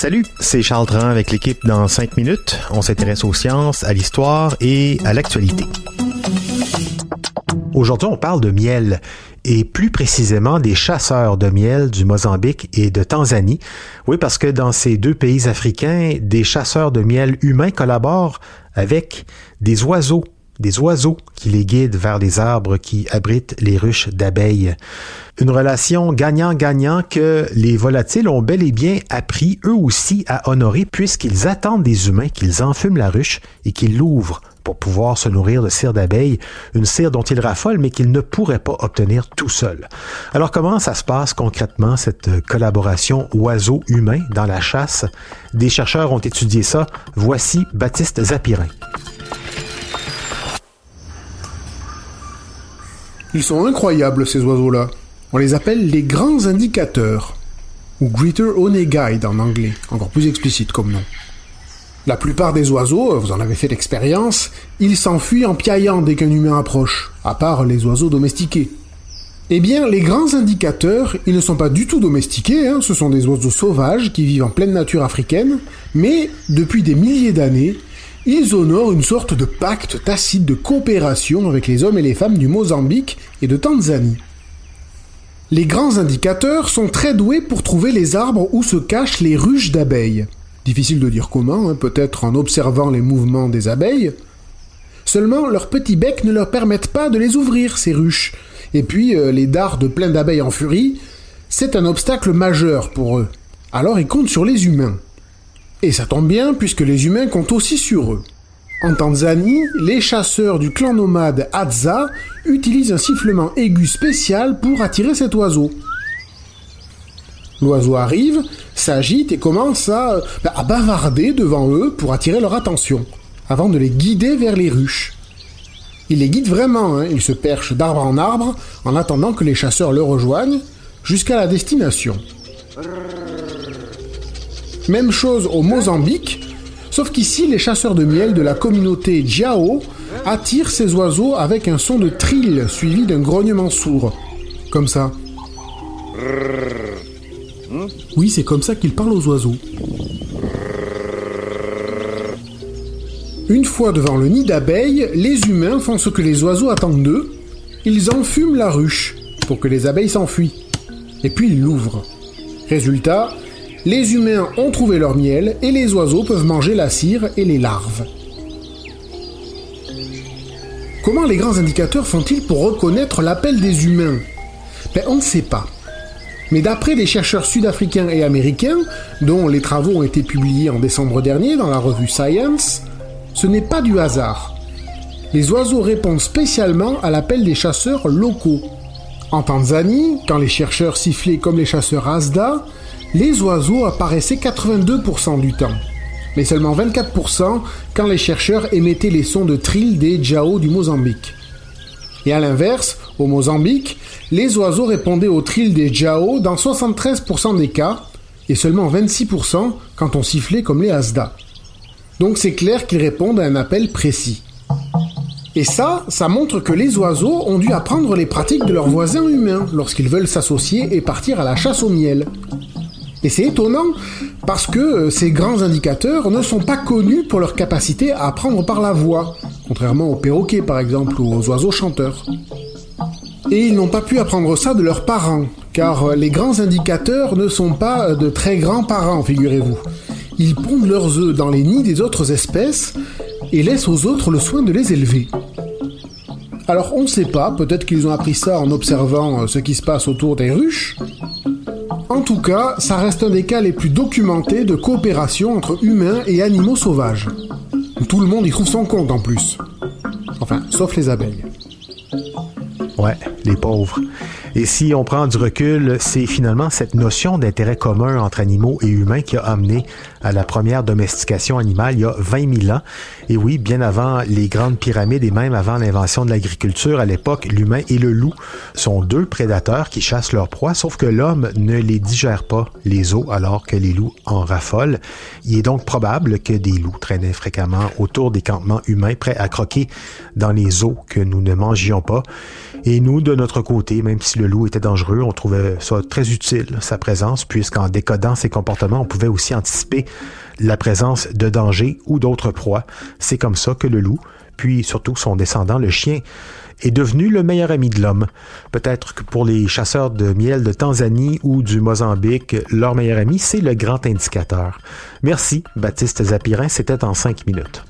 Salut, c'est Charles Tran avec l'équipe dans 5 minutes. On s'intéresse aux sciences, à l'histoire et à l'actualité. Aujourd'hui, on parle de miel et plus précisément des chasseurs de miel du Mozambique et de Tanzanie. Oui, parce que dans ces deux pays africains, des chasseurs de miel humains collaborent avec des oiseaux des oiseaux qui les guident vers les arbres qui abritent les ruches d'abeilles. Une relation gagnant-gagnant que les volatiles ont bel et bien appris eux aussi à honorer puisqu'ils attendent des humains qu'ils enfument la ruche et qu'ils l'ouvrent pour pouvoir se nourrir de cire d'abeille, une cire dont ils raffolent mais qu'ils ne pourraient pas obtenir tout seuls. Alors comment ça se passe concrètement cette collaboration oiseau-humain dans la chasse? Des chercheurs ont étudié ça. Voici Baptiste Zapirin. Ils sont incroyables ces oiseaux-là. On les appelle les grands indicateurs, ou Greater One Guide en anglais, encore plus explicite comme nom. La plupart des oiseaux, vous en avez fait l'expérience, ils s'enfuient en piaillant dès qu'un humain approche, à part les oiseaux domestiqués. Eh bien, les grands indicateurs, ils ne sont pas du tout domestiqués, hein. ce sont des oiseaux sauvages qui vivent en pleine nature africaine, mais depuis des milliers d'années, ils honorent une sorte de pacte tacite de coopération avec les hommes et les femmes du Mozambique et de Tanzanie. Les grands indicateurs sont très doués pour trouver les arbres où se cachent les ruches d'abeilles. Difficile de dire comment, hein, peut-être en observant les mouvements des abeilles. Seulement, leurs petits becs ne leur permettent pas de les ouvrir, ces ruches. Et puis, euh, les dards pleins d'abeilles en furie, c'est un obstacle majeur pour eux. Alors ils comptent sur les humains. Et ça tombe bien puisque les humains comptent aussi sur eux. En Tanzanie, les chasseurs du clan nomade Hadza utilisent un sifflement aigu spécial pour attirer cet oiseau. L'oiseau arrive, s'agite et commence à, bah, bavarder devant eux pour attirer leur attention, avant de les guider vers les ruches. Il les guide vraiment, hein. il se perche d'arbre en arbre en attendant que les chasseurs le rejoignent jusqu'à la destination. Même chose au Mozambique, sauf qu'ici les chasseurs de miel de la communauté Jiao attirent ces oiseaux avec un son de trill suivi d'un grognement sourd. Comme ça. Oui, c'est comme ça qu'ils parlent aux oiseaux. Une fois devant le nid d'abeilles, les humains font ce que les oiseaux attendent d'eux. Ils enfument la ruche pour que les abeilles s'enfuient. Et puis ils l'ouvrent. Résultat, les humains ont trouvé leur miel et les oiseaux peuvent manger la cire et les larves. Comment les grands indicateurs font-ils pour reconnaître l'appel des humains? Ben, On ne sait pas. Mais d'après des chercheurs sud-africains et américains, dont les travaux ont été publiés en décembre dernier dans la revue Science, ce n'est pas du hasard. Les oiseaux répondent spécialement à l'appel des chasseurs locaux. En Tanzanie, quand les chercheurs sifflaient comme les chasseurs Asda, les oiseaux apparaissaient 82% du temps, mais seulement 24% quand les chercheurs émettaient les sons de trill des Djao du Mozambique. Et à l'inverse, au Mozambique, les oiseaux répondaient au trill des Djao dans 73% des cas, et seulement 26% quand on sifflait comme les Asda. Donc c'est clair qu'ils répondent à un appel précis. Et ça, ça montre que les oiseaux ont dû apprendre les pratiques de leurs voisins humains lorsqu'ils veulent s'associer et partir à la chasse au miel. Et c'est étonnant parce que euh, ces grands indicateurs ne sont pas connus pour leur capacité à apprendre par la voix, contrairement aux perroquets par exemple ou aux oiseaux chanteurs. Et ils n'ont pas pu apprendre ça de leurs parents, car euh, les grands indicateurs ne sont pas euh, de très grands parents, figurez-vous. Ils pondent leurs œufs dans les nids des autres espèces et laissent aux autres le soin de les élever. Alors on ne sait pas, peut-être qu'ils ont appris ça en observant ce qui se passe autour des ruches. En tout cas, ça reste un des cas les plus documentés de coopération entre humains et animaux sauvages. Tout le monde y trouve son compte en plus. Enfin, sauf les abeilles. Ouais, les pauvres. Et si on prend du recul, c'est finalement cette notion d'intérêt commun entre animaux et humains qui a amené à la première domestication animale il y a 20 000 ans. Et oui, bien avant les grandes pyramides et même avant l'invention de l'agriculture, à l'époque, l'humain et le loup sont deux prédateurs qui chassent leurs proies, sauf que l'homme ne les digère pas, les os, alors que les loups en raffolent. Il est donc probable que des loups traînaient fréquemment autour des campements humains, prêts à croquer dans les os que nous ne mangions pas. Et nous, de notre côté, même si le loup était dangereux, on trouvait ça très utile, sa présence, puisqu'en décodant ses comportements, on pouvait aussi anticiper la présence de danger ou d'autres proies. C'est comme ça que le loup, puis surtout son descendant, le chien, est devenu le meilleur ami de l'homme. Peut-être que pour les chasseurs de miel de Tanzanie ou du Mozambique, leur meilleur ami, c'est le grand indicateur. Merci, Baptiste Zapirin, c'était en cinq minutes.